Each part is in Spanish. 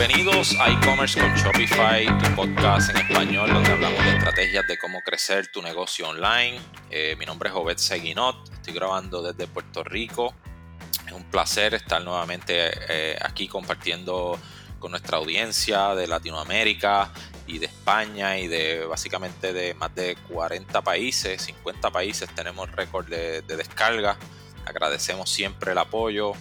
Bienvenidos a e-commerce con Shopify, tu podcast en español donde hablamos de estrategias de cómo crecer tu negocio online. Eh, mi nombre es Obed Seguinot, estoy grabando desde Puerto Rico. Es un placer estar nuevamente eh, aquí compartiendo con nuestra audiencia de Latinoamérica y de España y de básicamente de más de 40 países, 50 países tenemos récord de, de descarga. Agradecemos siempre el apoyo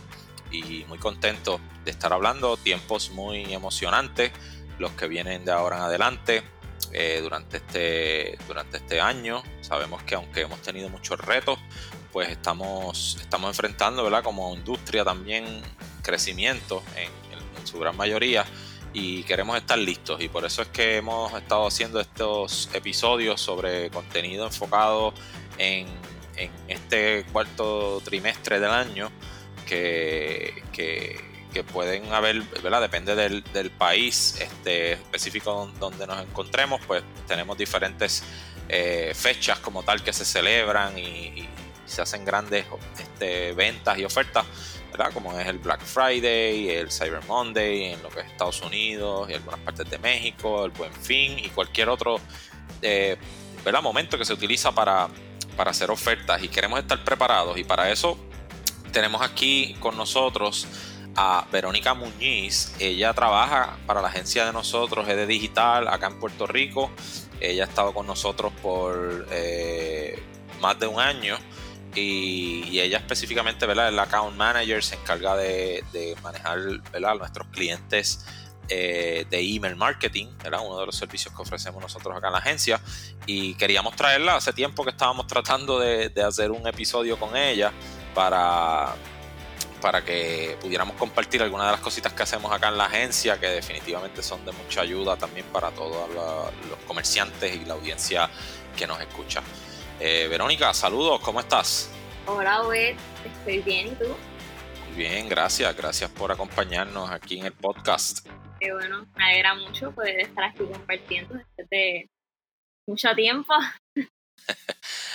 y muy contento de estar hablando. Tiempos muy emocionantes, los que vienen de ahora en adelante. Eh, durante, este, durante este año. Sabemos que aunque hemos tenido muchos retos, pues estamos, estamos enfrentando, ¿verdad? Como industria también crecimiento en, en, su gran mayoría y queremos estar listos y por eso es que hemos estado haciendo estos episodios sobre contenido enfocado en, en este cuarto trimestre del año que, pueden haber, ¿verdad? Depende del, país este, específico donde nos encontremos, pues tenemos diferentes eh, fechas como tal que se celebran y, se hacen grandes este, ventas y ofertas, ¿verdad? Como es el Black Friday, el Cyber Monday en lo que es Estados Unidos y algunas partes de México, el Buen Fin y cualquier otro eh, ¿verdad? momento que se utiliza para hacer ofertas y queremos estar preparados y para eso tenemos aquí con nosotros a Verónica Muñiz. Ella trabaja para la agencia de nosotros, es de digital, acá en Puerto Rico. Ella ha estado con nosotros por eh, más de un año. Y, ella específicamente, ¿verdad? El account manager se encarga de, de manejar, ¿verdad? Nuestros clientes eh, de email marketing, ¿verdad? Uno de los servicios que ofrecemos nosotros acá en la agencia. Y queríamos traerla hace tiempo que estábamos tratando de, de hacer un episodio con ella para, para que pudiéramos compartir algunas de las cositas que hacemos acá en la agencia, que definitivamente son de mucha ayuda también para todos los comerciantes y la audiencia que nos escucha. Eh, Verónica, saludos, ¿cómo estás? Hola, Obed, estoy bien, ¿y tú? Muy bien, gracias, gracias por acompañarnos aquí en el podcast. Qué bueno, me alegra mucho poder estar aquí compartiendo después de mucho tiempo.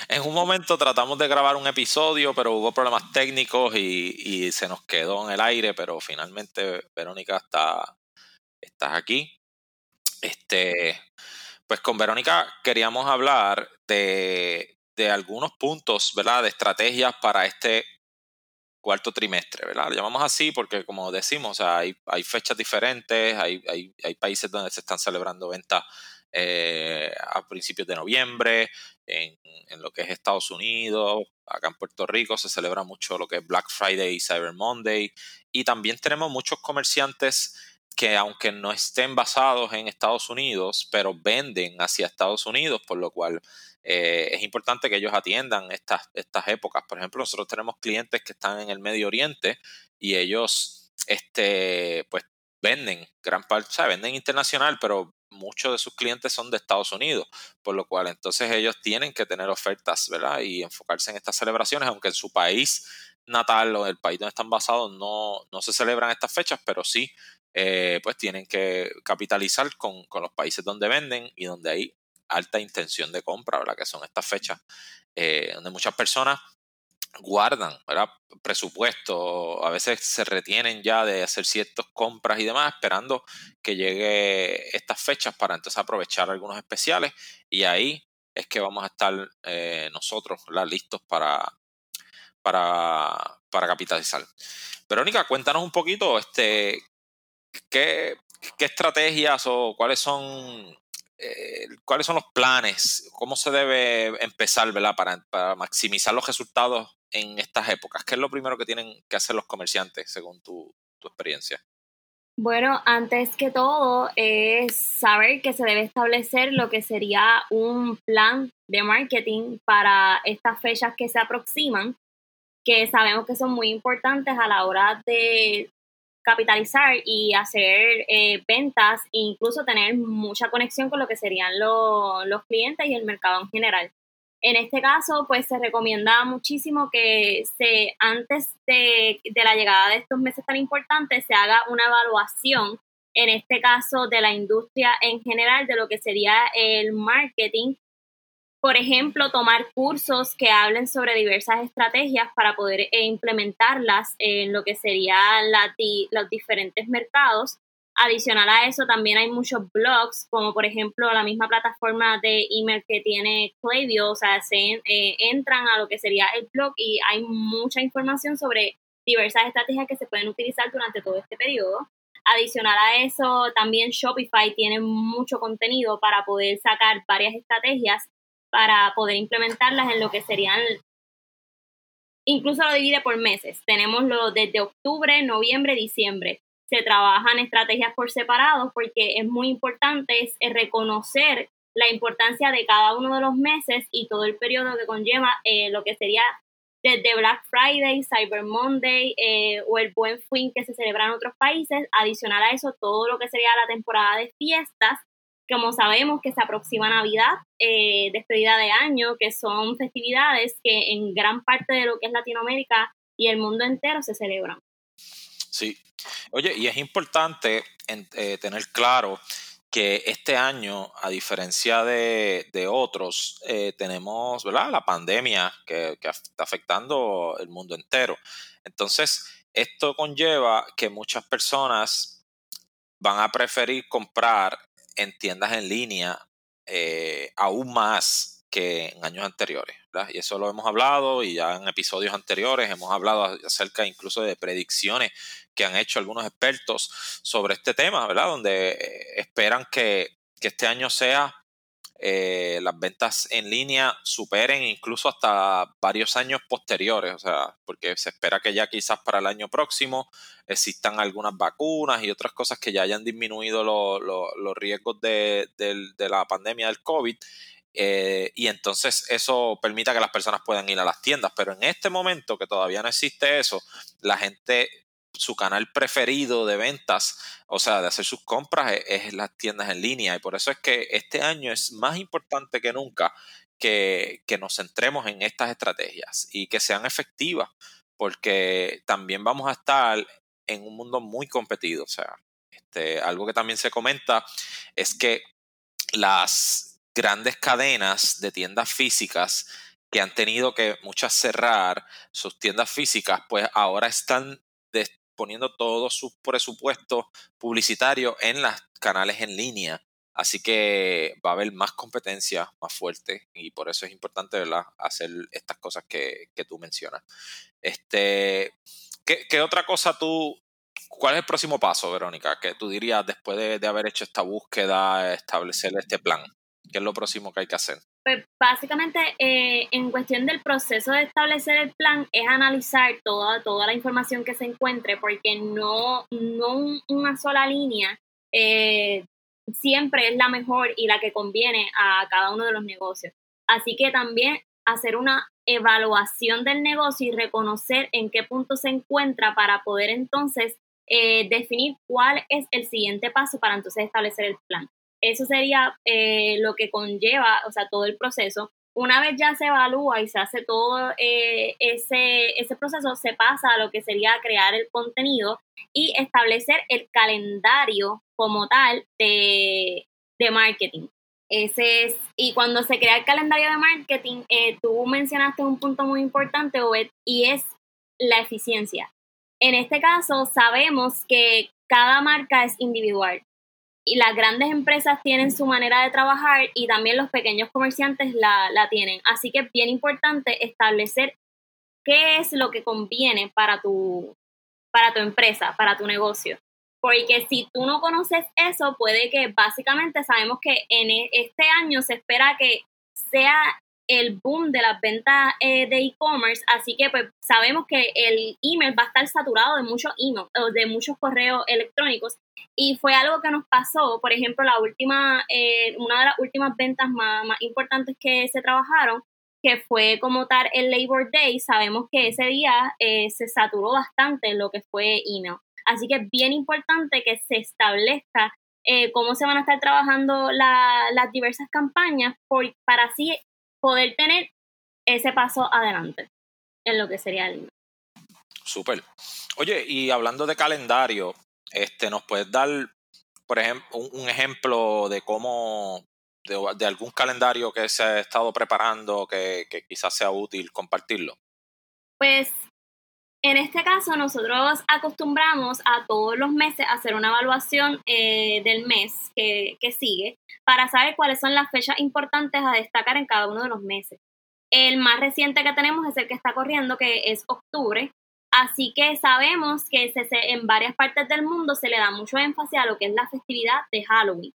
en un momento tratamos de grabar un episodio, pero hubo problemas técnicos y, se nos quedó en el aire, pero finalmente Verónica está estás aquí. Este, pues con Verónica queríamos hablar de, de algunos puntos, ¿verdad? De estrategias para este cuarto trimestre, ¿verdad? Lo llamamos así porque, como decimos, o sea, hay, hay, fechas diferentes, hay, hay, hay, países donde se están celebrando ventas eh, a principios de noviembre, en, lo que es Estados Unidos, acá en Puerto Rico se celebra mucho lo que es Black Friday y Cyber Monday, y también tenemos muchos comerciantes que aunque no estén basados en Estados Unidos, pero venden hacia Estados Unidos, por lo cual eh, es importante que ellos atiendan estas, estas épocas. Por ejemplo, nosotros tenemos clientes que están en el Medio Oriente y ellos este, pues, venden gran parte, o sea, venden internacional, pero muchos de sus clientes son de Estados Unidos, por lo cual entonces ellos tienen que tener ofertas, ¿verdad? Y enfocarse en estas celebraciones, aunque en su país natal o el país donde están basados no, no se celebran estas fechas, pero sí, eh, pues tienen que capitalizar con, con, los países donde venden y donde hay alta intención de compra, ¿verdad? Que son estas fechas eh, donde muchas personas guardan ¿verdad? presupuesto, a veces se retienen ya de hacer ciertas compras y demás, esperando que llegue estas fechas para entonces aprovechar algunos especiales y ahí es que vamos a estar eh, nosotros listos para, para, para capitalizar. Verónica, cuéntanos un poquito este, qué, qué estrategias o cuáles son eh, cuáles son los planes, cómo se debe empezar ¿verdad? Para, para, maximizar los resultados en estas épocas. ¿Qué es lo primero que tienen que hacer los comerciantes según tu, tu experiencia? Bueno, antes que todo es saber que se debe establecer lo que sería un plan de marketing para estas fechas que se aproximan, que sabemos que son muy importantes a la hora de capitalizar y hacer eh, ventas e incluso tener mucha conexión con lo que serían lo, los clientes y el mercado en general. En este caso, pues se recomienda muchísimo que se, antes de, de la llegada de estos meses tan importantes se haga una evaluación, en este caso de la industria en general, de lo que sería el marketing. Por ejemplo, tomar cursos que hablen sobre diversas estrategias para poder eh, implementarlas en lo que serían los diferentes mercados Adicional a eso, también hay muchos blogs, como por ejemplo la misma plataforma de email que tiene Klaviyo, o sea, se eh, entran a lo que sería el blog y hay mucha información sobre diversas estrategias que se pueden utilizar durante todo este periodo. Adicional a eso, también Shopify tiene mucho contenido para poder sacar varias estrategias para poder implementarlas en lo que serían, incluso lo divide por meses. Tenemos lo desde octubre, noviembre, diciembre se trabajan estrategias por separado porque es muy importante es reconocer la importancia de cada uno de los meses y todo el periodo que conlleva eh, lo que sería desde Black Friday, Cyber Monday eh, o el Buen Fin que se celebra en otros países. Adicional a eso, todo lo que sería la temporada de fiestas, como sabemos que se aproxima Navidad, eh, despedida de año, que son festividades que en gran parte de lo que es Latinoamérica y el mundo entero se celebran. Sí. Oye, y es importante eh, tener claro que este año, a diferencia de, otros, eh, tenemos ¿verdad? la pandemia que, está afectando el mundo entero. Entonces, esto conlleva que muchas personas van a preferir comprar en tiendas en línea eh, aún más que en años anteriores. Y eso lo hemos hablado y ya en episodios anteriores hemos hablado acerca incluso de predicciones que han hecho algunos expertos sobre este tema, ¿verdad? Donde eh, esperan que, este año sea eh, las ventas en línea superen incluso hasta varios años posteriores, o sea, porque se espera que ya quizás para el año próximo existan algunas vacunas y otras cosas que ya hayan disminuido los riesgos de, de, la pandemia del COVID eh, y entonces eso permita que las personas puedan ir a las tiendas. Pero en este momento que todavía no existe eso, la gente, su canal preferido de ventas, o sea, de hacer sus compras es, las tiendas en línea. Y por eso es que este año es más importante que nunca que, que nos centremos en estas estrategias y que sean efectivas, porque también vamos a estar en un mundo muy competido. O sea, este, algo que también se comenta es que las grandes cadenas de tiendas físicas que han tenido que muchas cerrar sus tiendas físicas, pues ahora están poniendo todo su presupuesto publicitario en los canales en línea. Así que va a haber más competencia más fuerte y por eso es importante ¿verdad? hacer estas cosas que, tú mencionas. Este, ¿qué, ¿qué, otra cosa tú, cuál es el próximo paso, Verónica, que tú dirías después de, de haber hecho esta búsqueda, establecer este plan? ¿Qué es lo próximo que hay que hacer? Pues básicamente, eh, en cuestión del proceso de establecer el plan, es analizar toda, toda la información que se encuentre, porque no, no una sola línea eh, siempre es la mejor y la que conviene a cada uno de los negocios. Así que también hacer una evaluación del negocio y reconocer en qué punto se encuentra para poder entonces eh, definir cuál es el siguiente paso para entonces establecer el plan. Eso sería eh, lo que conlleva, o sea, todo el proceso. Una vez ya se evalúa y se hace todo eh, ese, ese proceso, se pasa a lo que sería crear el contenido y establecer el calendario como tal de, marketing. Ese es, y cuando se crea el calendario de marketing, eh, tú mencionaste un punto muy importante, Obed, y es la eficiencia. En este caso, sabemos que cada marca es individual y las grandes empresas tienen su manera de trabajar y también los pequeños comerciantes la, tienen. Así que es bien importante establecer qué es lo que conviene para tu, para tu empresa, para tu negocio. Porque si tú no conoces eso, puede que básicamente sabemos que en e, este año se espera que sea el boom de las ventas eh, de e-commerce, así que pues sabemos que el email va a estar saturado de muchos emails, de muchos correos electrónicos y fue algo que nos pasó, por ejemplo, la última, eh, una de las últimas ventas más, importantes que se trabajaron, que fue como tal el Labor Day, sabemos que ese día eh, se saturó bastante lo que fue email. Así que es bien importante que se establezca cómo se van a estar trabajando las diversas campañas para así poder tener ese paso adelante en lo que sería el Súper. Oye, y hablando de calendario, este, ¿nos puedes dar, por ejemplo, un, ejemplo de cómo, de, algún calendario que se ha estado preparando que, quizás sea útil compartirlo? Pues En este caso, nosotros acostumbramos a todos los meses hacer una evaluación eh, del mes que, que, sigue para saber cuáles son las fechas importantes a destacar en cada uno de los meses. El más reciente que tenemos es el que está corriendo, que es octubre. Así que sabemos que en varias partes del mundo se le da mucho énfasis a lo que es la festividad de Halloween.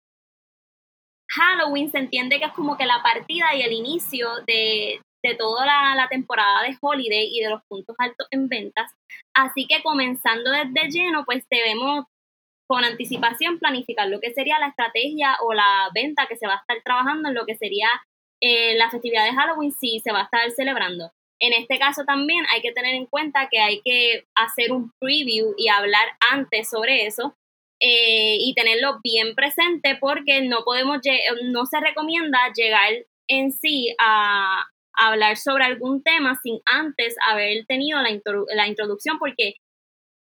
Halloween se entiende que es como que la partida y el inicio de, de toda la, temporada de holiday y de los puntos altos en ventas. Así que comenzando desde lleno, pues debemos con anticipación planificar lo que sería la estrategia o la venta que se va a estar trabajando en lo que sería eh, la festividad de Halloween si se va a estar celebrando. En este caso también hay que tener en cuenta que hay que hacer un preview y hablar antes sobre eso eh, y tenerlo bien presente porque no podemos, no se recomienda llegar en sí a, hablar sobre algún tema sin antes haber tenido la, introducción porque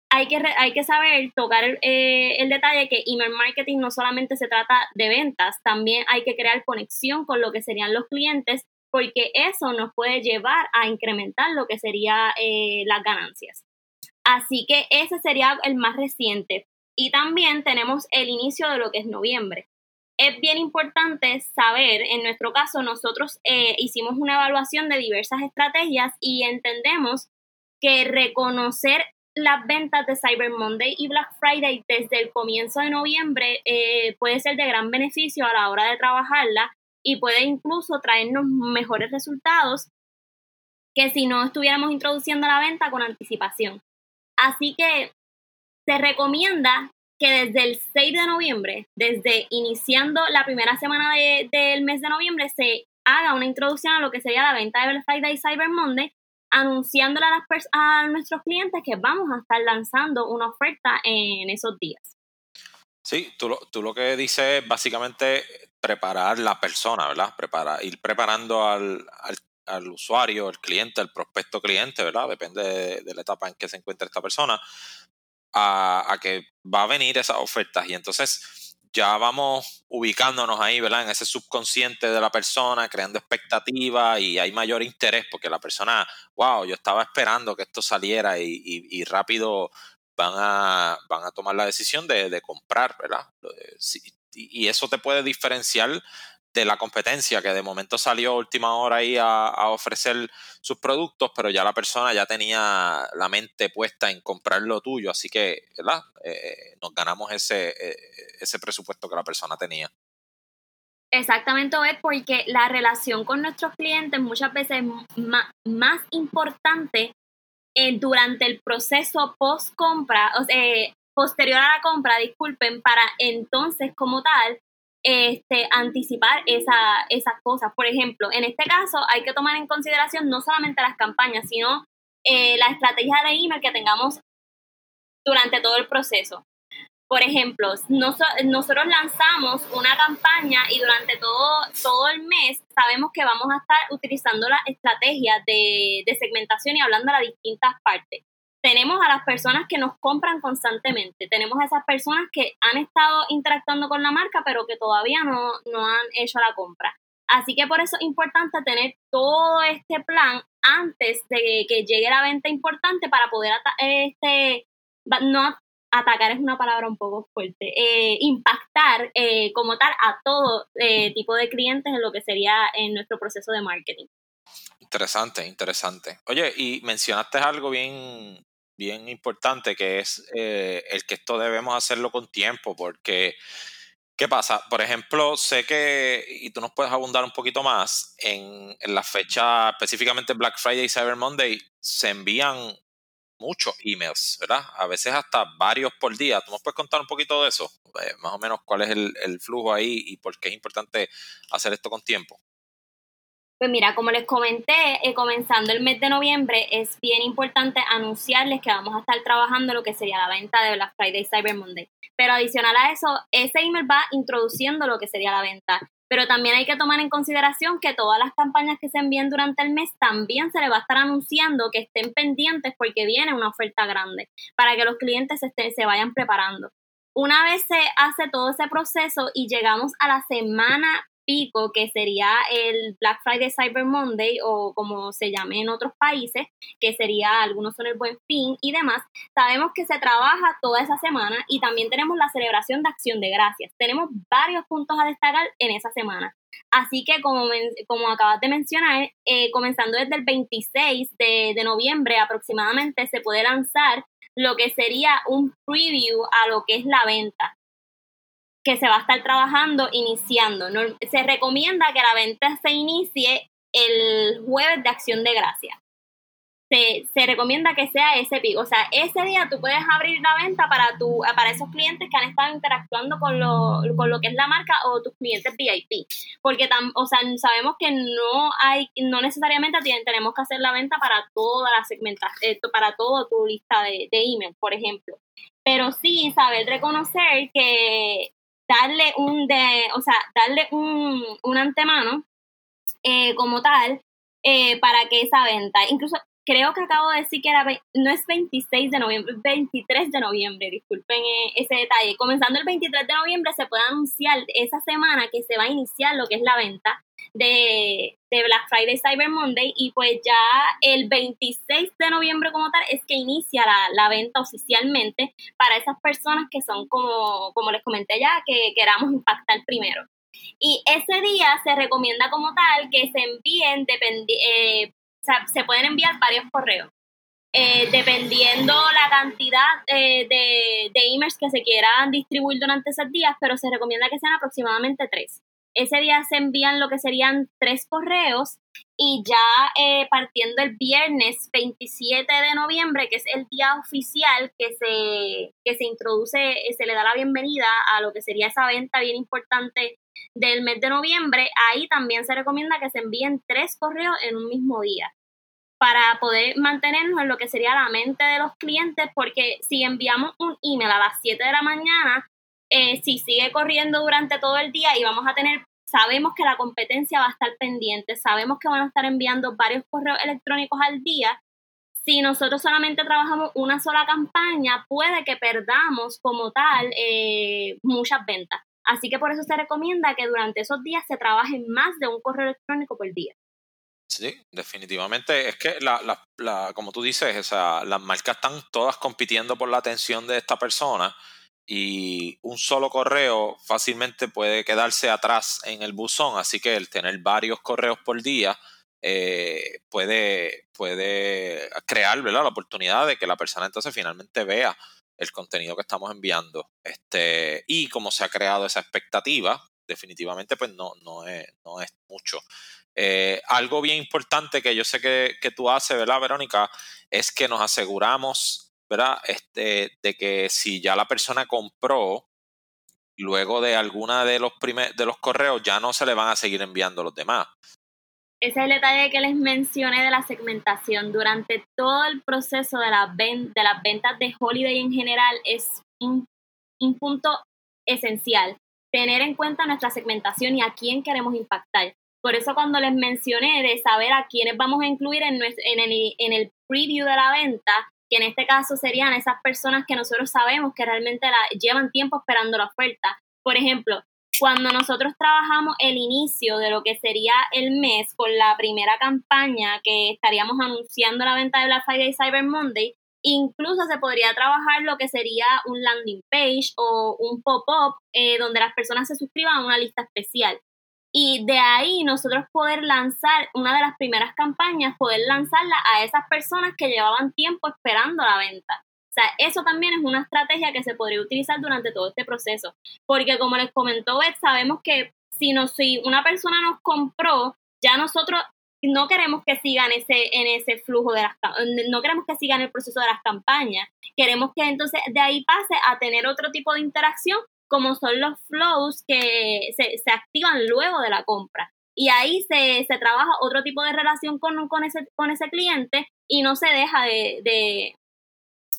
hay que, hay que saber tocar eh, el detalle que email marketing no solamente se trata de ventas, también hay que crear conexión con lo que serían los clientes porque eso nos puede llevar a incrementar lo que serían eh, las ganancias. Así que ese sería el más reciente. Y también tenemos el inicio de lo que es noviembre. Es bien importante saber, en nuestro caso, nosotros eh, hicimos una evaluación de diversas estrategias y entendemos que reconocer las ventas de Cyber Monday y Black Friday desde el comienzo de noviembre eh, puede ser de gran beneficio a la hora de trabajarla y puede incluso traernos mejores resultados que si no estuviéramos introduciendo la venta con anticipación. Así que se recomienda que desde el 6 de noviembre, desde iniciando la primera semana del mes de noviembre, se haga una introducción a lo que sería la venta de Black Friday y Cyber Monday, anunciándole a, las a nuestros clientes que vamos a estar lanzando una oferta en esos días. Sí, tú lo, tú lo que dices es básicamente preparar la persona, ¿verdad? Preparar, ir preparando al, al, usuario, el cliente, el prospecto cliente, ¿verdad? Depende de, la etapa en que se encuentra esta persona, a, a, que va a venir esas ofertas. Y entonces ya vamos ubicándonos ahí, ¿verdad? En ese subconsciente de la persona, creando expectativas y hay mayor interés porque la persona, wow, yo estaba esperando que esto saliera y, y, rápido van a, van a tomar la decisión de, de comprar, ¿verdad? Y eso te puede diferenciar de la competencia que de momento salió última hora ahí a, ofrecer sus productos, pero ya la persona ya tenía la mente puesta en comprar lo tuyo, así que ¿verdad? Eh, nos ganamos ese, eh, ese presupuesto que la persona tenía. Exactamente, es porque la relación con nuestros clientes muchas veces es más, importante eh, durante el proceso post compra, o sea, posterior a la compra, disculpen, para entonces como tal este, anticipar esa, esas cosas. Por ejemplo, en este caso hay que tomar en consideración no solamente las campañas, sino eh, la estrategia de email que tengamos durante todo el proceso. Por ejemplo, nosotros lanzamos una campaña y durante todo, todo el mes sabemos que vamos a estar utilizando la estrategia de, de segmentación y hablando a las distintas partes tenemos a las personas que nos compran constantemente, tenemos a esas personas que han estado interactuando con la marca, pero que todavía no, no han hecho la compra. Así que por eso es importante tener todo este plan antes de que llegue la venta importante para poder este, no atacar es una palabra un poco fuerte, eh, impactar eh, como tal a todo eh, tipo de clientes en lo que sería en nuestro proceso de marketing. Interesante, interesante. Oye, y mencionaste algo bien, bien importante, que es eh, el que esto debemos hacerlo con tiempo, porque, ¿qué pasa? Por ejemplo, sé que, y tú nos puedes abundar un poquito más, en, la fecha específicamente Black Friday y Cyber Monday, se envían muchos emails, ¿verdad? A veces hasta varios por día. ¿Tú nos puedes contar un poquito de eso? Eh, más o menos cuál es el, el flujo ahí y por qué es importante hacer esto con tiempo. Pues mira, como les comenté, eh, comenzando el mes de noviembre, es bien importante anunciarles que vamos a estar trabajando lo que sería la venta de Black Friday Cyber Monday. Pero adicional a eso, ese email va introduciendo lo que sería la venta. Pero también hay que tomar en consideración que todas las campañas que se envíen durante el mes también se le va a estar anunciando que estén pendientes porque viene una oferta grande para que los clientes se, se vayan preparando. Una vez se hace todo ese proceso y llegamos a la semana pico, que sería el Black Friday Cyber Monday o como se llame en otros países, que sería, algunos son el Buen Fin y demás, sabemos que se trabaja toda esa semana y también tenemos la celebración de Acción de Gracias. Tenemos varios puntos a destacar en esa semana. Así que como, como acabas de mencionar, eh, comenzando desde el 26 de, de noviembre aproximadamente, se puede lanzar lo que sería un preview a lo que es la venta que se va a estar trabajando iniciando. se recomienda que la venta se inicie el jueves de acción de gracia. Se, se, recomienda que sea ese pico. O sea, ese día tú puedes abrir la venta para, tu, para esos clientes que han estado interactuando con lo, con lo que es la marca o tus clientes VIP. Porque o sea, sabemos que no hay, no necesariamente tenemos que hacer la venta para toda la segmentación, para toda tu lista de, de email, por ejemplo. Pero sí saber reconocer que darle un de, o sea, darle un, un antemano eh, como tal eh, para que esa venta, incluso creo que acabo de decir que era, no es 26 de noviembre, es 23 de noviembre, disculpen eh, ese detalle. Comenzando el 23 de noviembre se puede anunciar esa semana que se va a iniciar lo que es la venta de, Black Friday Cyber Monday y pues ya el 26 de noviembre como tal es que inicia la, venta oficialmente para esas personas que son como, como les comenté ya, que queramos impactar primero. Y ese día se recomienda como tal que se envíen, eh, se pueden enviar varios correos. Eh, dependiendo la cantidad eh, de, de emails que se quieran distribuir durante esos días, pero se recomienda que sean aproximadamente tres. Ese día se envían lo que serían tres correos y ya eh, partiendo el viernes 27 de noviembre, que es el día oficial que se, que se introduce, eh, se le da la bienvenida a lo que sería esa venta bien importante del mes de noviembre, ahí también se recomienda que se envíen tres correos en un mismo día para poder mantenernos en lo que sería la mente de los clientes, porque si enviamos un email a las 7 de la mañana, eh, si sigue corriendo durante todo el día y vamos a tener, sabemos que la competencia va a estar pendiente, sabemos que van a estar enviando varios correos electrónicos al día. Si nosotros solamente trabajamos una sola campaña, puede que perdamos como tal eh, muchas ventas. Así que por eso se recomienda que durante esos días se trabaje más de un correo electrónico por día. Sí, definitivamente. Es que, la, la, como tú dices, o las marcas están todas compitiendo por la atención de esta persona y un solo correo fácilmente puede quedarse atrás en el buzón, así que el tener varios correos por día eh, puede, puede crear la oportunidad de que la persona entonces finalmente vea el contenido que estamos enviando. Este, y como se ha creado esa expectativa, definitivamente pues no, no, es, no es mucho. Eh, algo bien importante que yo sé que, que tú haces, ¿verdad, Verónica? Es que nos aseguramos ¿verdad? Este, de que si ya la persona compró, luego de alguna de los, de los correos ya no se le van a seguir enviando los demás. Ese es el detalle que les mencioné de la segmentación. Durante todo el proceso de, la de las ventas de Holiday en general es un, un punto esencial. Tener en cuenta nuestra segmentación y a quién queremos impactar. Por eso cuando les mencioné de saber a quiénes vamos a incluir en, el, en preview de la venta, que en este caso serían esas personas que nosotros sabemos que realmente la, llevan tiempo esperando la oferta. Por ejemplo, cuando nosotros trabajamos el inicio de lo que sería el mes con la primera campaña que estaríamos anunciando la venta de Black Friday y Cyber Monday, incluso se podría trabajar lo que sería un landing page o un pop-up eh, donde las personas se suscriban a una lista especial. Y de ahí nosotros poder lanzar una de las primeras campañas, poder lanzarla a esas personas que llevaban tiempo esperando la venta. O sea, eso también es una estrategia que se podría utilizar durante todo este proceso. Porque como les comentó Beth, sabemos que si, no, si una persona nos compró, ya nosotros no queremos que sigan ese, en ese flujo de las no queremos que sigan el proceso de las campañas. Queremos que entonces de ahí pase a tener otro tipo de interacción como son los flows que se, se activan luego de la compra. Y ahí se, se, trabaja otro tipo de relación con, con, ese, con ese cliente y no se deja de, de,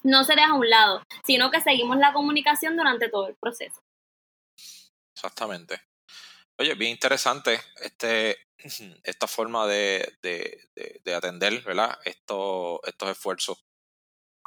no se deja a un lado, sino que seguimos la comunicación durante todo el proceso. Exactamente. Oye, bien interesante este, esta forma de, de, de, atender ¿verdad? estos esfuerzos.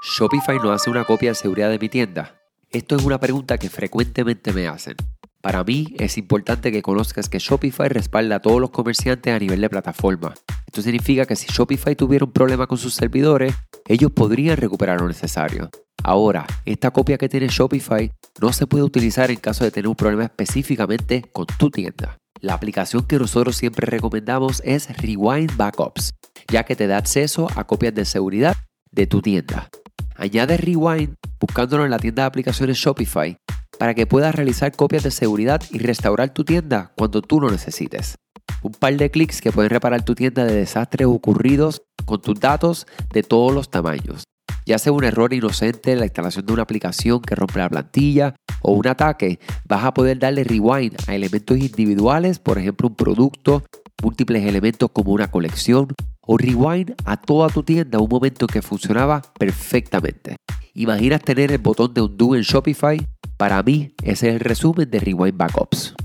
Shopify no hace una copia de seguridad de mi tienda. Esto es una pregunta que frecuentemente me hacen. Para mí es importante que conozcas que Shopify respalda a todos los comerciantes a nivel de plataforma. Esto significa que si Shopify tuviera un problema con sus servidores, ellos podrían recuperar lo necesario. Ahora, esta copia que tiene Shopify no se puede utilizar en caso de tener un problema específicamente con tu tienda. La aplicación que nosotros siempre recomendamos es Rewind Backups, ya que te da acceso a copias de seguridad de tu tienda. Añade Rewind buscándolo en la tienda de aplicaciones Shopify para que puedas realizar copias de seguridad y restaurar tu tienda cuando tú lo necesites. Un par de clics que pueden reparar tu tienda de desastres ocurridos con tus datos de todos los tamaños. Ya sea un error inocente en la instalación de una aplicación que rompe la plantilla o un ataque, vas a poder darle rewind a elementos individuales, por ejemplo un producto, múltiples elementos como una colección o rewind a toda tu tienda un momento que funcionaba perfectamente. ¿Imaginas tener el botón de undo en Shopify? Para mí, ese es el resumen de Rewind Backups.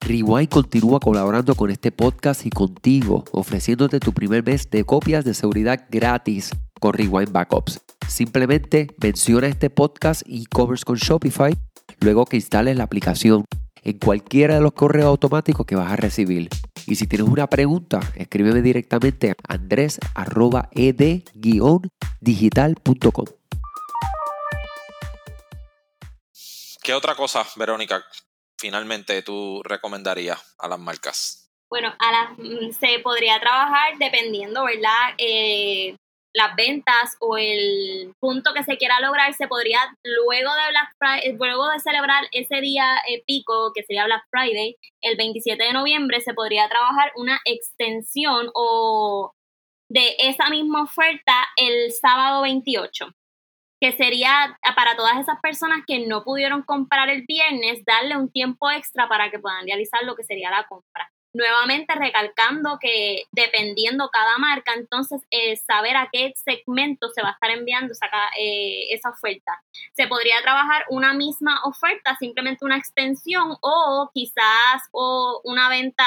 Rewind continúa colaborando con este podcast y contigo, ofreciéndote tu primer mes de copias de seguridad gratis con Rewind Backups. Simplemente menciona este podcast y covers con Shopify luego que instales la aplicación en cualquiera de los correos automáticos que vas a recibir. Y si tienes una pregunta, escríbeme directamente a andres.ed-digital.com. ¿Qué otra cosa, Verónica, finalmente tú recomendarías a las marcas? Bueno, a las, mm, se podría trabajar dependiendo, ¿verdad? Eh, las ventas o el punto que se quiera lograr se podría luego de Black Friday, luego de celebrar ese día eh, pico que sería Black Friday, el 27 de noviembre se podría trabajar una extensión o de esa misma oferta el sábado 28 que sería para todas esas personas que no pudieron comprar el viernes, darle un tiempo extra para que puedan realizar lo que sería la compra. Nuevamente recalcando que dependiendo cada marca, entonces eh, saber a qué segmento se va a estar enviando esa, eh, esa oferta. Se podría trabajar una misma oferta, simplemente una extensión o quizás o una venta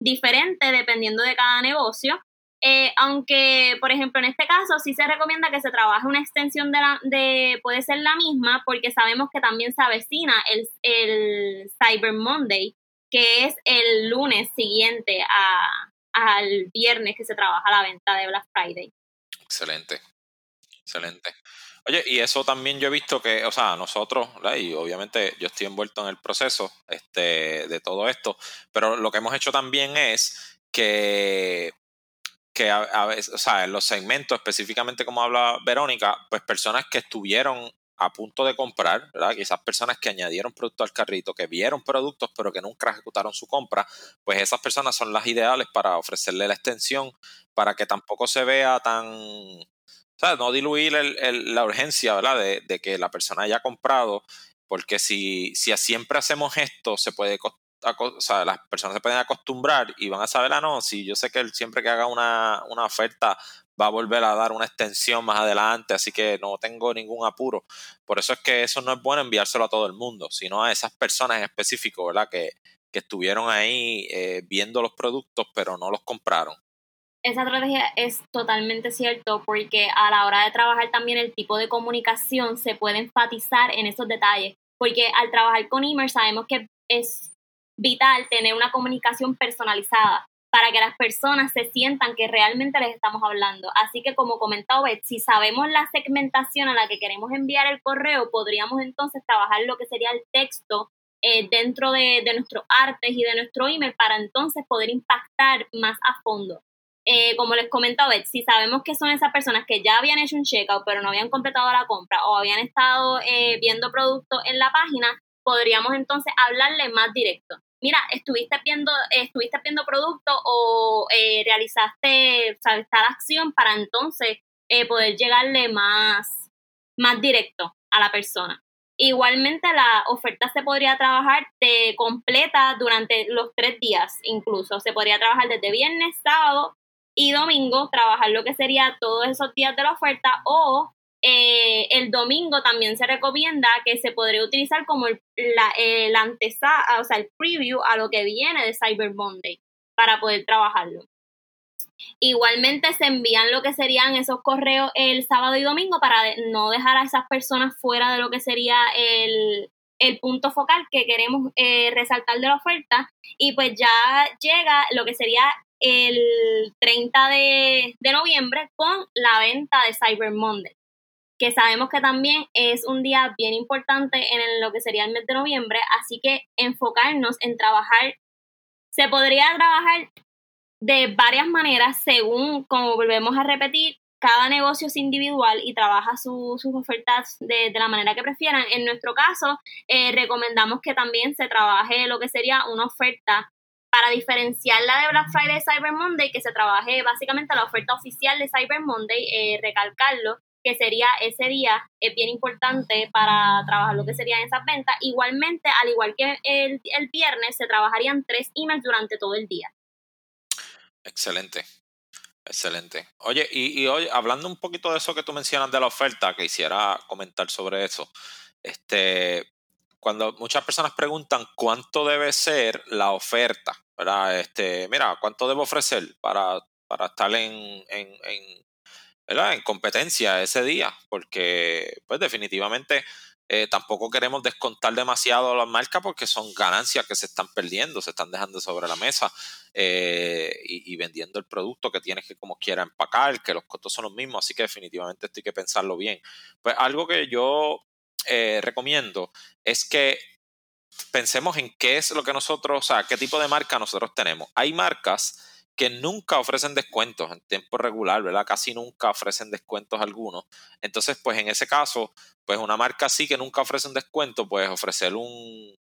diferente dependiendo de cada negocio eh, aunque, por ejemplo, en este caso sí se recomienda que se trabaje una extensión de, la, de puede ser la misma, porque sabemos que también se avecina el, el Cyber Monday, que es el lunes siguiente a, al viernes que se trabaja la venta de Black Friday. Excelente, excelente. Oye, y eso también yo he visto que, o sea, nosotros, y obviamente yo estoy envuelto en el proceso este, de todo esto, pero lo que hemos hecho también es que que a, o sea, en los segmentos, específicamente como habla Verónica, pues personas que estuvieron a punto de comprar, ¿verdad? Quizás personas que añadieron productos al carrito, que vieron productos pero que nunca ejecutaron su compra, pues esas personas son las ideales para ofrecerle la extensión, para que tampoco se vea tan, o sea, no diluir el, la urgencia, ¿verdad? De, de, que la persona haya comprado, porque si, si siempre hacemos esto, se puede las personas se pueden acostumbrar y van a saber, ah, no, si yo sé que siempre que haga una, una oferta va a volver a dar una extensión más adelante, así que no tengo ningún apuro. Por eso es que eso no es bueno enviárselo a todo el mundo, sino a esas personas en específico, ¿verdad? Que, que estuvieron ahí eh, viendo los productos, pero no los compraron. Esa estrategia es totalmente cierto porque a la hora de trabajar también el tipo de comunicación se puede enfatizar en esos detalles, porque al trabajar con e sabemos que es vital tener una comunicación personalizada para que las personas se sientan que realmente les estamos hablando. Así que como comentaba si sabemos la segmentación a la que queremos enviar el correo, podríamos entonces trabajar lo que sería el texto eh, dentro de, de nuestros artes y de nuestro email para entonces poder impactar más a fondo. Eh, como les comentaba si sabemos que son esas personas que ya habían hecho un checkout pero no habían completado la compra o habían estado eh, viendo productos en la página, podríamos entonces hablarle más directo. Mira, estuviste viendo, estuviste viendo producto o eh, realizaste tal acción para entonces eh, poder llegarle más, más directo a la persona. Igualmente la oferta se podría trabajar de completa durante los tres días, incluso se podría trabajar desde viernes, sábado y domingo, trabajar lo que sería todos esos días de la oferta o eh, el domingo también se recomienda que se podría utilizar como el, la, el o sea, el preview a lo que viene de Cyber Monday para poder trabajarlo. Igualmente se envían lo que serían esos correos el sábado y domingo para no dejar a esas personas fuera de lo que sería el, el punto focal que queremos eh, resaltar de la oferta y pues ya llega lo que sería el 30 de, de noviembre con la venta de Cyber Monday que sabemos que también es un día bien importante en lo que sería el mes de noviembre, así que enfocarnos en trabajar, se podría trabajar de varias maneras según, como volvemos a repetir, cada negocio es individual y trabaja sus ofertas de, la manera que prefieran. En nuestro caso, eh, recomendamos que también se trabaje lo que sería una oferta para diferenciarla de Black Friday y Cyber Monday, que se trabaje básicamente la oferta oficial de Cyber Monday, eh, recalcarlo, que sería ese día, es bien importante para trabajar lo que serían esas ventas. Igualmente, al igual que el, el viernes, se trabajarían tres emails durante todo el día. Excelente. Excelente. Oye, y, y hoy, hablando un poquito de eso que tú mencionas de la oferta, quisiera comentar sobre eso. Este, cuando muchas personas preguntan cuánto debe ser la oferta, ¿verdad? Este, mira, ¿cuánto debo ofrecer para, para estar en competencia ese día? Porque, pues definitivamente eh, tampoco queremos descontar demasiado las marcas porque son ganancias que se están perdiendo, se están dejando sobre la mesa eh, y, vendiendo el producto que tienes que como quiera empacar, que los costos son los mismos, así que definitivamente esto hay que pensarlo bien. Pues algo que yo eh, recomiendo es que pensemos en qué es lo que nosotros, o sea, qué tipo de marca nosotros tenemos. Hay marcas que nunca ofrecen descuentos en tiempo regular, ¿verdad? Casi nunca ofrecen descuentos algunos. Entonces, pues en ese caso, pues una marca así que nunca ofrece un descuento, pues ofrecer un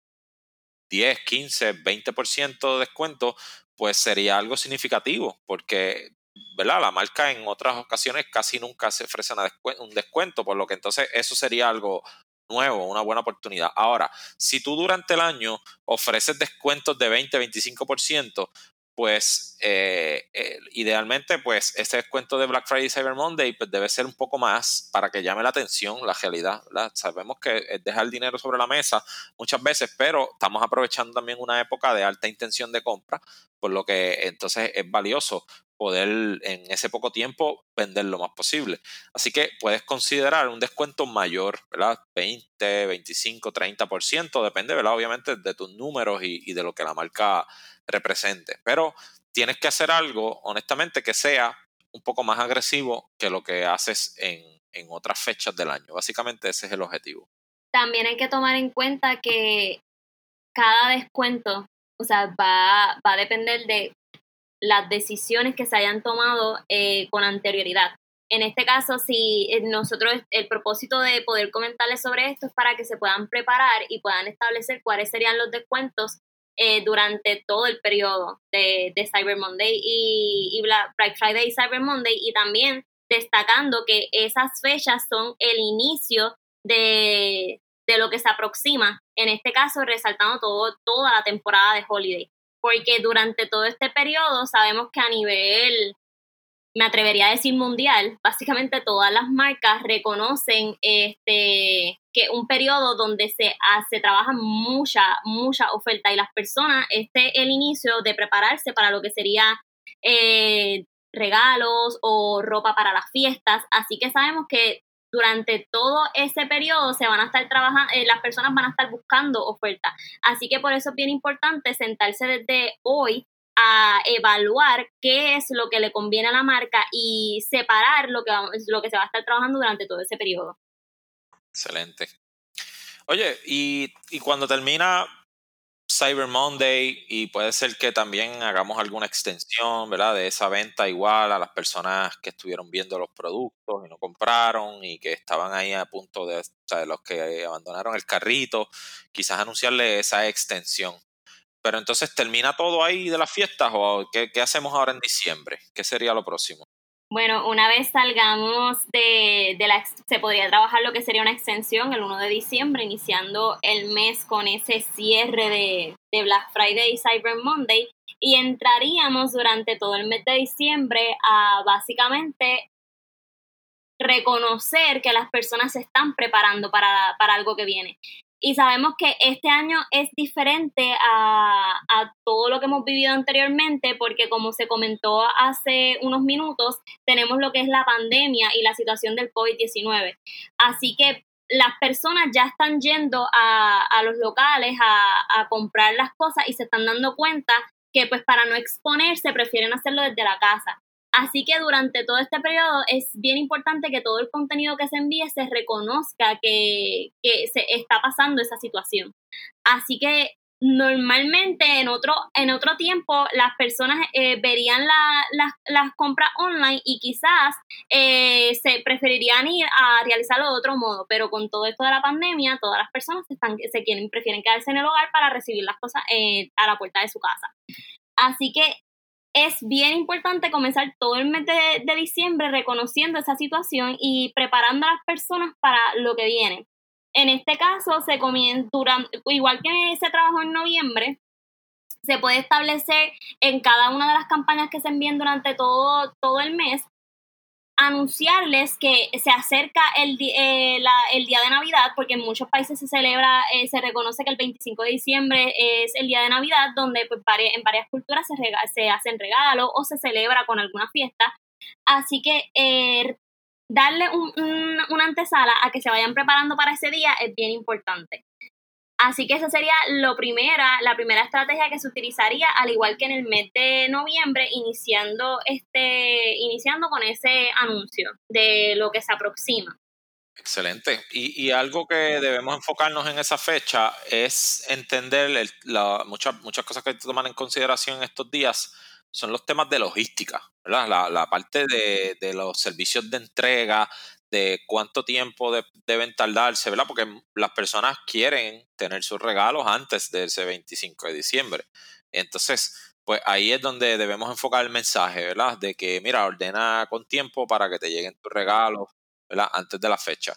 10, 15, 20% de descuento, pues sería algo significativo, porque, ¿verdad? La marca en otras ocasiones casi nunca se ofrece un descuento, por lo que entonces eso sería algo nuevo, una buena oportunidad. Ahora, si tú durante el año ofreces descuentos de 20, 25%, pues eh, eh, idealmente pues ese descuento de Black Friday Cyber Monday pues, debe ser un poco más para que llame la atención la realidad. Sabemos que es dejar dinero sobre la mesa muchas veces, pero estamos aprovechando también una época de alta intención de compra, por lo que entonces es valioso poder en ese poco tiempo vender lo más posible. Así que puedes considerar un descuento mayor, ¿verdad? 20, 25, 30%, depende, ¿verdad? Obviamente de tus números y de lo que la marca represente. Pero tienes que hacer algo, honestamente, que sea un poco más agresivo que lo que haces en, otras fechas del año. Básicamente ese es el objetivo. También hay que tomar en cuenta que cada descuento, o sea, va, va a depender de las decisiones que se hayan tomado eh, con anterioridad. En este caso, si eh, nosotros, el propósito de poder comentarles sobre esto es para que se puedan preparar y puedan establecer cuáles serían los descuentos eh, durante todo el periodo de, Cyber Monday y, Black Friday y Cyber Monday y también destacando que esas fechas son el inicio de, de lo que se aproxima, en este caso resaltando todo, toda la temporada de Holiday, porque durante todo este periodo sabemos que a nivel me atrevería a decir mundial, básicamente todas las marcas reconocen este que un periodo donde se, hace, trabaja mucha, mucha oferta y las personas, este es el inicio de prepararse para lo que sería eh, regalos o ropa para las fiestas, así que sabemos que durante todo ese periodo se van a estar trabajando, eh, las personas van a estar buscando ofertas. Así que por eso es bien importante sentarse desde hoy evaluar qué es lo que le conviene a la marca y separar lo que, lo que se va a estar trabajando durante todo ese periodo. Excelente. Oye, y, y cuando termina Cyber Monday y puede ser que también hagamos alguna extensión, ¿verdad? De esa venta igual a las personas que estuvieron viendo los productos y no compraron y que estaban ahí a punto de, o sea, los que abandonaron el carrito, quizás anunciarle esa extensión. Pero entonces termina todo ahí de las fiestas o qué, hacemos ahora en diciembre? ¿Qué sería lo próximo? Bueno, una vez salgamos de, de, la... Se podría trabajar lo que sería una extensión el 1 de diciembre, iniciando el mes con ese cierre de, de Black Friday y Cyber Monday. Y entraríamos durante todo el mes de diciembre a básicamente reconocer que las personas se están preparando para, para algo que viene y sabemos que este año es diferente a, todo lo que hemos vivido anteriormente porque como se comentó hace unos minutos, tenemos lo que es la pandemia y la situación del COVID-19. Así que las personas ya están yendo a, los locales a, a, comprar las cosas y se están dando cuenta que pues para no exponerse prefieren hacerlo desde la casa. Así que durante todo este periodo es bien importante que todo el contenido que se envíe se reconozca que, que se está pasando esa situación. Así que normalmente en otro, en otro tiempo las personas eh, verían las compras online y quizás eh, se preferirían ir a realizarlo de otro modo, pero con todo esto de la pandemia, todas las personas están, se quieren, prefieren quedarse en el hogar para recibir las cosas eh, a la puerta de su casa. Así que es bien importante comenzar todo el mes de, diciembre reconociendo esa situación y preparando a las personas para lo que viene. En este caso, se comienza igual que se trabajó en noviembre, se puede establecer en cada una de las campañas que se envíen durante todo, todo el mes, anunciarles que se acerca el, eh, el día de Navidad, porque en muchos países se celebra, eh, se reconoce que el 25 de diciembre es el día de Navidad, donde pues, en varias culturas se, hacen regalos o se celebra con alguna fiesta. Así que eh, darle una antesala a que se vayan preparando para ese día es bien importante. Así que esa sería lo primera, la primera estrategia que se utilizaría, al igual que en el mes de noviembre, iniciando este, iniciando con ese anuncio de lo que se aproxima. Excelente. Y, algo que debemos enfocarnos en esa fecha es entender muchas, cosas que hay que tomar en consideración en estos días son los temas de logística, ¿verdad? La, parte de, los servicios de entrega, de cuánto tiempo deben tardarse, ¿verdad? Porque las personas quieren tener sus regalos antes de ese 25 de diciembre. Entonces, pues ahí es donde debemos enfocar el mensaje, ¿verdad? De que, mira, ordena con tiempo para que te lleguen tus regalos, ¿verdad? Antes de la fecha.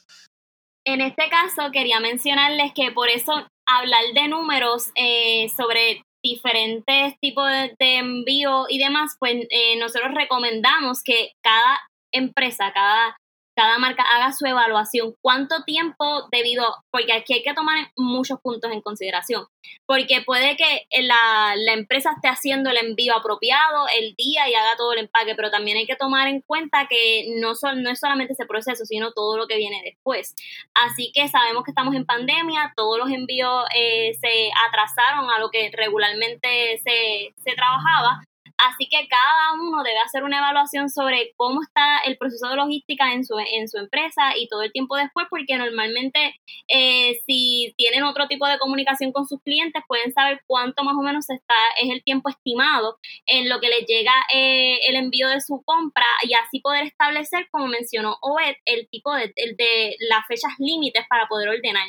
En este caso, quería mencionarles que por eso hablar de números eh, sobre diferentes tipos de, envío y demás, pues eh, nosotros recomendamos que cada empresa, cada cada marca haga su evaluación. ¿Cuánto tiempo debido? Porque aquí hay que tomar muchos puntos en consideración. Porque puede que la, empresa esté haciendo el envío apropiado el día y haga todo el empaque, pero también hay que tomar en cuenta que no, son, no es solamente ese proceso, sino todo lo que viene después. Así que sabemos que estamos en pandemia, todos los envíos eh, se atrasaron a lo que regularmente se, se trabajaba. Así que cada uno debe hacer una evaluación sobre cómo está el proceso de logística en su, en su empresa y todo el tiempo después, porque normalmente eh, si tienen otro tipo de comunicación con sus clientes, pueden saber cuánto más o menos está, es el tiempo estimado en lo que les llega eh, el envío de su compra y así poder establecer, como mencionó Oed, el tipo de, de las fechas límites para poder ordenar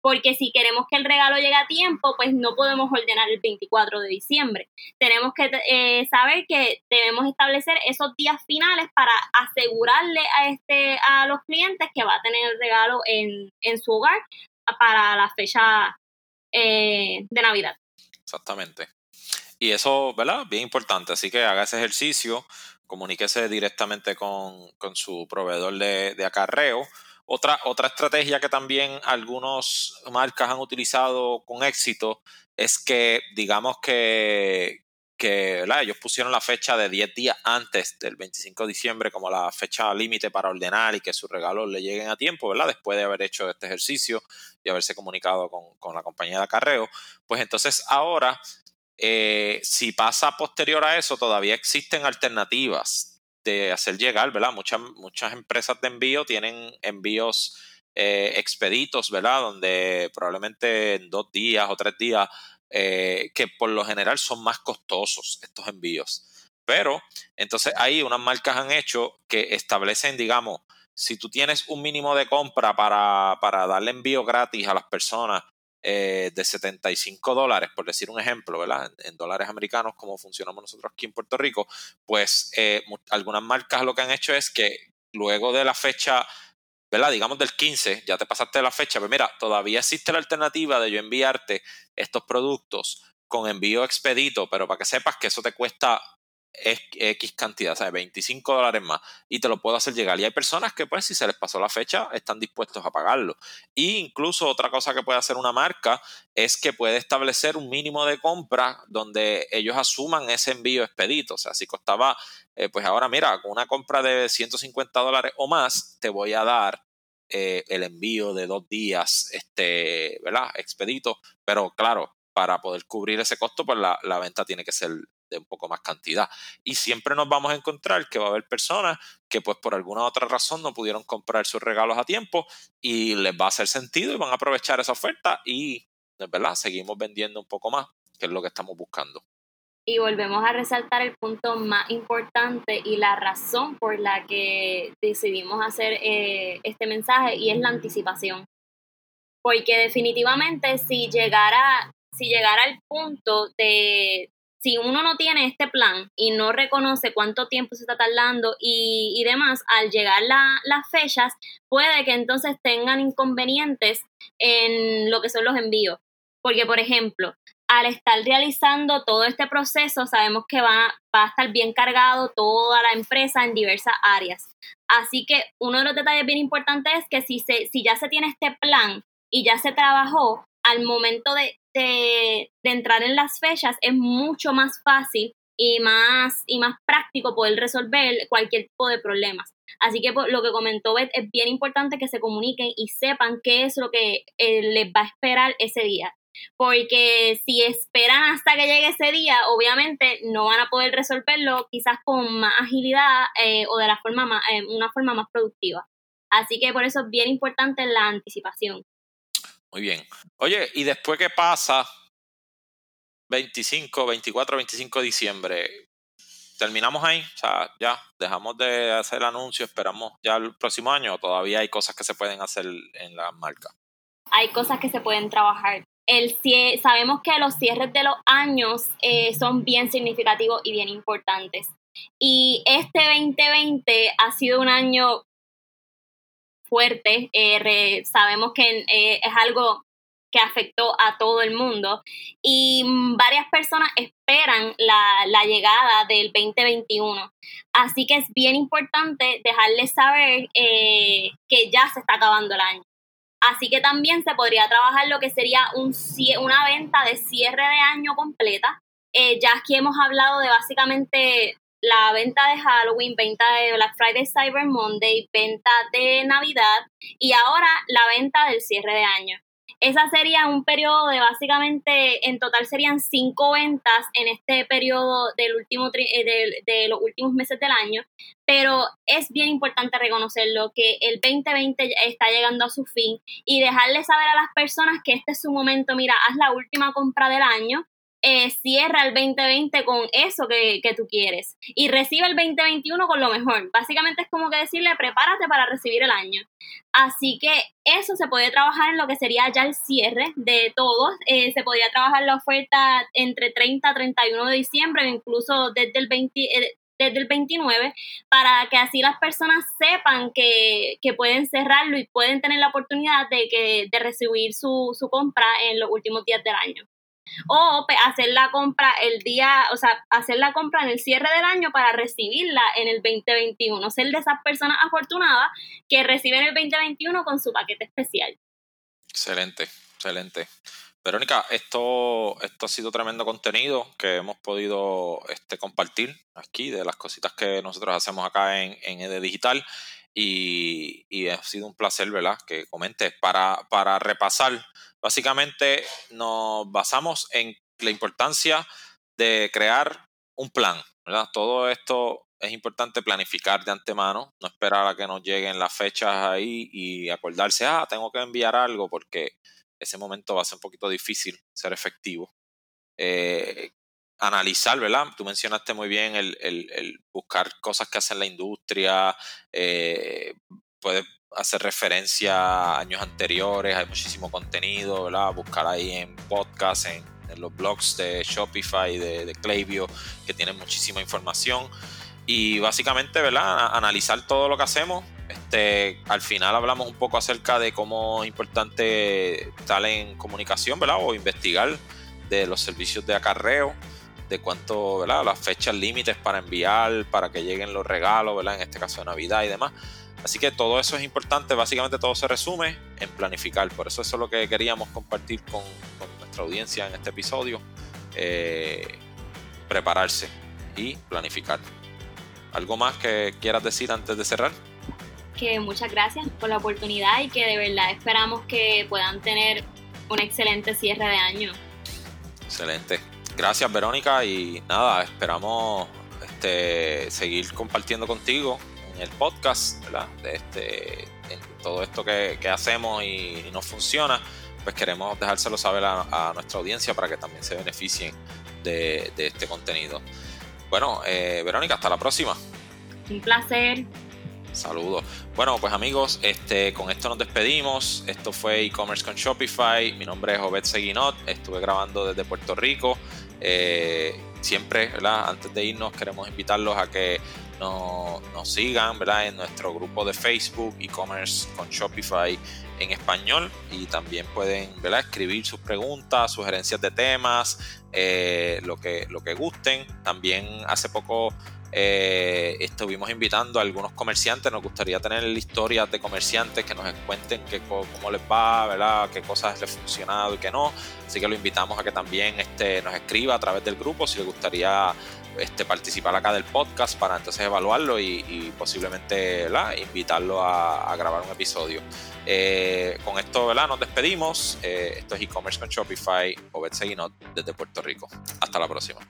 porque si queremos que el regalo llegue a tiempo, pues no podemos ordenar el 24 de diciembre. Tenemos que eh, saber que debemos establecer esos días finales para asegurarle a, este, a los clientes que va a tener el regalo en, su hogar para la fecha eh, de Navidad. Exactamente. Y eso, ¿verdad? Bien importante. Así que haga ese ejercicio, comuníquese directamente con, su proveedor de, de acarreo otra, otra estrategia que también algunas marcas han utilizado con éxito es que, digamos que, que ellos pusieron la fecha de 10 días antes del 25 de diciembre como la fecha límite para ordenar y que sus regalos le lleguen a tiempo, ¿verdad? Después de haber hecho este ejercicio y haberse comunicado con, la compañía de acarreo. Pues entonces ahora, eh, si pasa posterior a eso, todavía existen alternativas de hacer llegar, ¿verdad? Muchas, muchas empresas de envío tienen envíos eh, expeditos, ¿verdad? Donde probablemente en dos días o tres días, eh, que por lo general son más costosos estos envíos. Pero entonces ahí unas marcas han hecho que establecen, digamos, si tú tienes un mínimo de compra para, para darle envío gratis a las personas eh, de 75 dólares, por decir un ejemplo, ¿verdad? En, dólares americanos, como funcionamos nosotros aquí en Puerto Rico, pues eh, algunas marcas lo que han hecho es que luego de la fecha, ¿verdad? Digamos del 15, ya te pasaste la fecha, pero pues mira, todavía existe la alternativa de yo enviarte estos productos con envío expedito, pero para que sepas que eso te cuesta X cantidad, ¿sabes? 25 dólares más y te lo puedo hacer llegar. Y hay personas que, pues, si se les pasó la fecha, están dispuestos a pagarlo. Y incluso otra cosa que puede hacer una marca es que puede establecer un mínimo de compra donde ellos asuman ese envío expedito. O sea, si costaba, eh, pues ahora mira, con una compra de 150 dólares o más, te voy a dar eh, el envío de dos días, este, ¿verdad? Expedito, pero claro, para poder cubrir ese costo, pues la, la venta tiene que ser de un poco más cantidad. Y siempre nos vamos a encontrar que va a haber personas que pues por alguna otra razón no pudieron comprar sus regalos a tiempo y les va a hacer sentido y van a aprovechar esa oferta y, ¿verdad? Seguimos vendiendo un poco más, que es lo que estamos buscando. Y volvemos a resaltar el punto más importante y la razón por la que decidimos hacer eh, este mensaje y es la anticipación. Porque definitivamente si llegara, si llegara al punto de, si uno no tiene este plan y no reconoce cuánto tiempo se está tardando y, demás, al llegar las fechas, puede que entonces tengan inconvenientes en lo que son los envíos. Porque, por ejemplo, al estar realizando todo este proceso, sabemos que va, va a estar bien cargado toda la empresa en diversas áreas. Así que uno de los detalles bien importantes es que si, se, si ya se tiene este plan y ya se trabajó, al momento de, de, entrar en las fechas es mucho más fácil y más, y más práctico poder resolver cualquier tipo de problemas. Así que lo que comentó Beth es bien importante que se comuniquen y sepan qué es lo que eh, les va a esperar ese día porque si esperan hasta que llegue ese día, obviamente no van a poder resolverlo quizás con más agilidad eh, o de la forma eh, una forma más productiva. Así que por eso es bien importante la anticipación. Muy bien. Oye, ¿y después qué pasa? 25, 24, 25 de diciembre. ¿Terminamos ahí? O sea, ya, dejamos de hacer el anuncio, esperamos ya el próximo año todavía hay cosas que se pueden hacer en la marca? Hay cosas que se pueden trabajar el, sabemos que los cierres de los años eh, son bien significativos y bien importantes. Y este 2020 ha sido un año fuerte. Eh, sabemos que eh, es algo que afectó a todo el mundo y varias personas esperan la, llegada del 2021. Así que es bien importante dejarles saber que ya se está acabando el año. Así que también se podría trabajar lo que sería un, una venta de cierre de año completa. Eh, ya aquí hemos hablado de básicamente la venta de Halloween, venta de Black Friday, Cyber Monday, venta de Navidad y ahora la venta del cierre de año. Esa sería un periodo de básicamente, en total serían cinco ventas en este periodo del último eh, de, de, los últimos meses del año, pero es bien importante reconocerlo que el 2020 está llegando a su fin y dejarle saber a las personas que este es su momento, mira, haz la última compra del año eh, cierra el 2020 con eso que, tú quieres y recibe el 2021 con lo mejor. Básicamente es como que decirle, prepárate para recibir el año. Así que eso se puede trabajar en lo que sería ya el cierre de todos. Eh, se podría trabajar la oferta entre 30 a 31 de diciembre, incluso desde el 20, eh, desde el 29 para que así las personas sepan que, pueden cerrarlo y pueden tener la oportunidad de, que, de recibir su, su compra en los últimos días del año o hacer la compra el día, o sea, hacer la compra en el cierre del año para recibirla en el 2021, ser de esas personas afortunadas que reciben el 2021 con su paquete especial. Excelente, excelente. Verónica, esto, esto ha sido tremendo contenido que hemos podido este, compartir aquí de las cositas que nosotros hacemos acá en, en ED Digital y, y, ha sido un placer, ¿verdad? Que comentes. Para, para repasar, básicamente nos basamos en la importancia de crear un plan, ¿verdad? Todo esto es importante planificar de antemano, no esperar a que nos lleguen las fechas ahí y acordarse, ah, tengo que enviar algo porque ese momento va a ser un poquito difícil ser efectivo. Eh, analizar, ¿verdad? Tú mencionaste muy bien el, buscar cosas que hace la industria, eh, puedes hacer referencia a años anteriores, hay muchísimo contenido, ¿verdad? Buscar ahí en podcast, en, los blogs de Shopify, de, de que tienen muchísima información. Y básicamente, ¿verdad? Analizar todo lo que hacemos. Este, al final hablamos un poco acerca de cómo es importante estar en comunicación, ¿verdad? O investigar de los servicios de acarreo de cuánto, ¿verdad? Las fechas límites para enviar, para que lleguen los regalos, ¿verdad? En este caso de Navidad y demás. Así que todo eso es importante, básicamente todo se resume en planificar. Por eso eso es lo que queríamos compartir con, nuestra audiencia en este episodio. Eh, prepararse y planificar. ¿Algo más que quieras decir antes de cerrar? que muchas gracias por la oportunidad y que de verdad esperamos que puedan tener un excelente cierre de año. Excelente. Gracias Verónica y nada, esperamos este, seguir compartiendo contigo en el podcast, ¿verdad? De este, en todo esto que, hacemos y, no funciona, pues queremos dejárselo saber a, nuestra audiencia para que también se beneficien de, este contenido. Bueno, eh, Verónica, hasta la próxima. Un placer. Saludos. Bueno, pues amigos, este, con esto nos despedimos. Esto fue e-commerce con Shopify. Mi nombre es Obed Seguinot. Estuve grabando desde Puerto Rico. Eh, siempre, ¿verdad? Antes de irnos, queremos invitarlos a que nos, sigan, ¿verdad? En nuestro grupo de Facebook, e-commerce con Shopify en español. Y también pueden, ¿verdad? Escribir sus preguntas, sugerencias de temas, eh, lo, que, lo que gusten. También hace poco eh, estuvimos invitando a algunos comerciantes, nos gustaría tener historias de comerciantes que nos cuenten qué, cómo les va, ¿verdad? qué cosas les ha funcionado y qué no. Así que lo invitamos a que también este, nos escriba a través del grupo si le gustaría este, participar acá del podcast para entonces evaluarlo y, posiblemente invitarlo a, grabar un episodio. Eh, con esto nos despedimos. Eh, esto es e-commerce con Shopify, Obed Seguinot desde Puerto Rico. Hasta la próxima.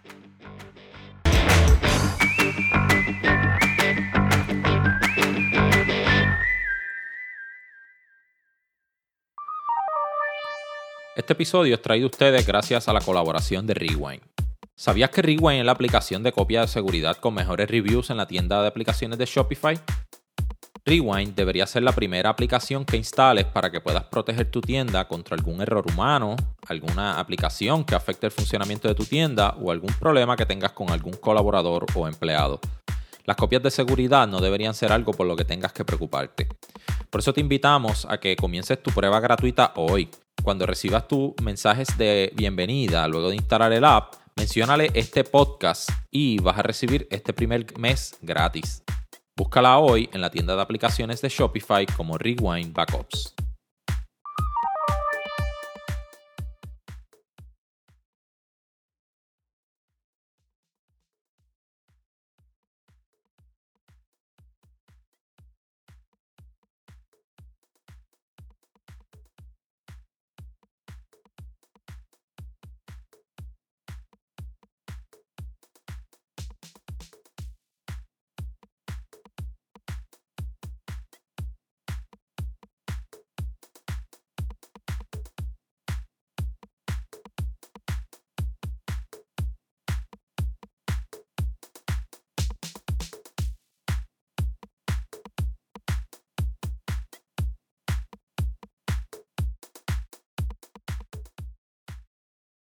Este episodio es traído a ustedes gracias a la colaboración de Rewind. ¿Sabías que Rewind es la aplicación de copia de seguridad con mejores reviews en la tienda de aplicaciones de Shopify? Rewind debería ser la primera aplicación que instales para que puedas proteger tu tienda contra algún error humano, alguna aplicación que afecte el funcionamiento de tu tienda o algún problema que tengas con algún colaborador o empleado. Las copias de seguridad no deberían ser algo por lo que tengas que preocuparte. Por eso te invitamos a que comiences tu prueba gratuita hoy. Cuando recibas tus mensajes de bienvenida luego de instalar el app, menciónale este podcast y vas a recibir este primer mes gratis. Búscala hoy en la tienda de aplicaciones de Shopify como Rewind Backups.